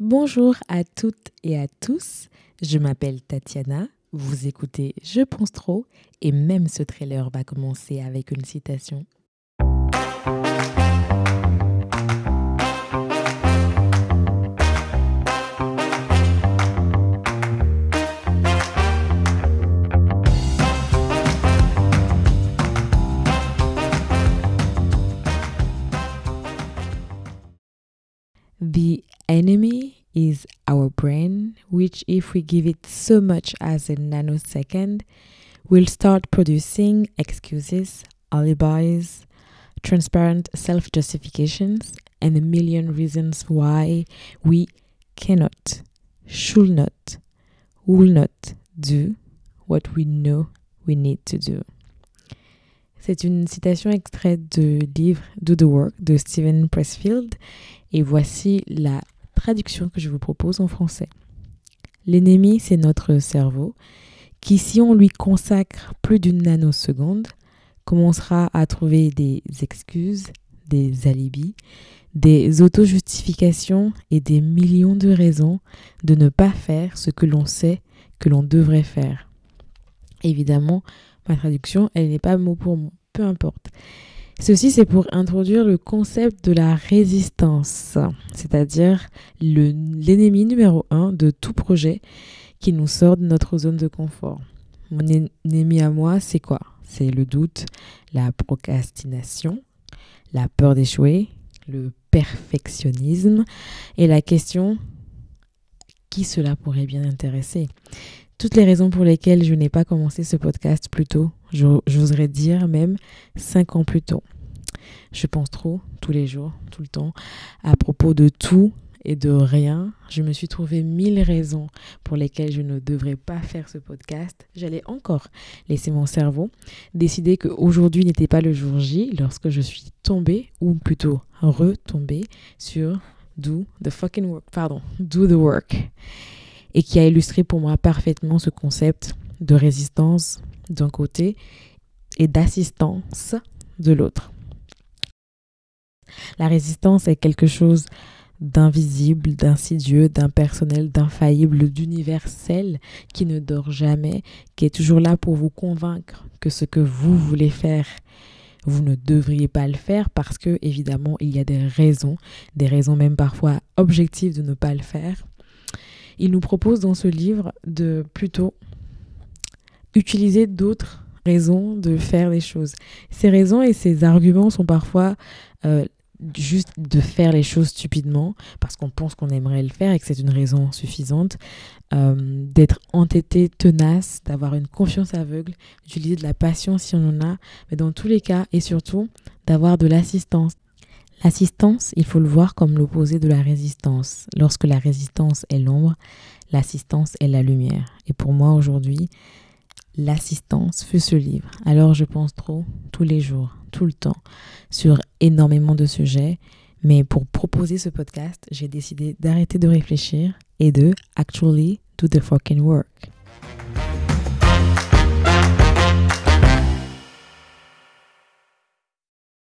Bonjour à toutes et à tous, je m'appelle Tatiana, vous écoutez Je pense trop. Et même ce trailer va commencer avec une citation. The enemy is our brain, which, if we give it so much as a nanosecond, will start producing excuses, alibis, transparent self justifications, and a million reasons why we cannot, should not, will not do what we know we need to do. C'est une citation extraite du livre Do the Work de Steven Pressfield et voici la traduction que je vous propose en français. L'ennemi, c'est notre cerveau qui, si on lui consacre plus d'une nanoseconde, commencera à trouver des excuses, des alibis, des auto-justifications et des millions de raisons de ne pas faire ce que l'on sait que l'on devrait faire. Évidemment, ma traduction, elle n'est pas mot pour mot, peu importe. Ceci, c'est pour introduire le concept de la résistance, c'est-à-dire l'ennemi numéro un de tout projet qui nous sort de notre zone de confort. Mon ennemi à moi, c'est quoi? C'est le doute, la procrastination, la peur d'échouer, le perfectionnisme et la question qui cela pourrait bien intéresser? Toutes les raisons pour lesquelles je n'ai pas commencé ce podcast plus tôt, j'oserais dire même cinq ans plus tôt. Je pense trop, tous les jours, tout le temps, à propos de tout et de rien. Je me suis trouvé mille raisons pour lesquelles je ne devrais pas faire ce podcast. J'allais encore laisser mon cerveau décider qu'aujourd'hui n'était pas le jour J lorsque je suis tombée, ou plutôt retombée, sur Do the fucking work, pardon, Do the work et qui a illustré pour moi parfaitement ce concept de résistance d'un côté et d'assistance de l'autre. La résistance est quelque chose d'invisible, d'insidieux, d'impersonnel, d'infaillible, d'universel, qui ne dort jamais, qui est toujours là pour vous convaincre que ce que vous voulez faire, vous ne devriez pas le faire parce que, évidemment, il y a des raisons, des raisons même parfois objectives de ne pas le faire il nous propose dans ce livre de plutôt utiliser d'autres raisons de faire les choses. Ces raisons et ces arguments sont parfois euh, juste de faire les choses stupidement parce qu'on pense qu'on aimerait le faire et que c'est une raison suffisante, euh, d'être entêté, tenace, d'avoir une confiance aveugle, d'utiliser de la passion si on en a, mais dans tous les cas et surtout d'avoir de l'assistance, L'assistance, il faut le voir comme l'opposé de la résistance. Lorsque la résistance est l'ombre, l'assistance est la lumière. Et pour moi aujourd'hui, l'assistance fut ce livre. Alors je pense trop tous les jours, tout le temps, sur énormément de sujets. Mais pour proposer ce podcast, j'ai décidé d'arrêter de réfléchir et de actually do the fucking work.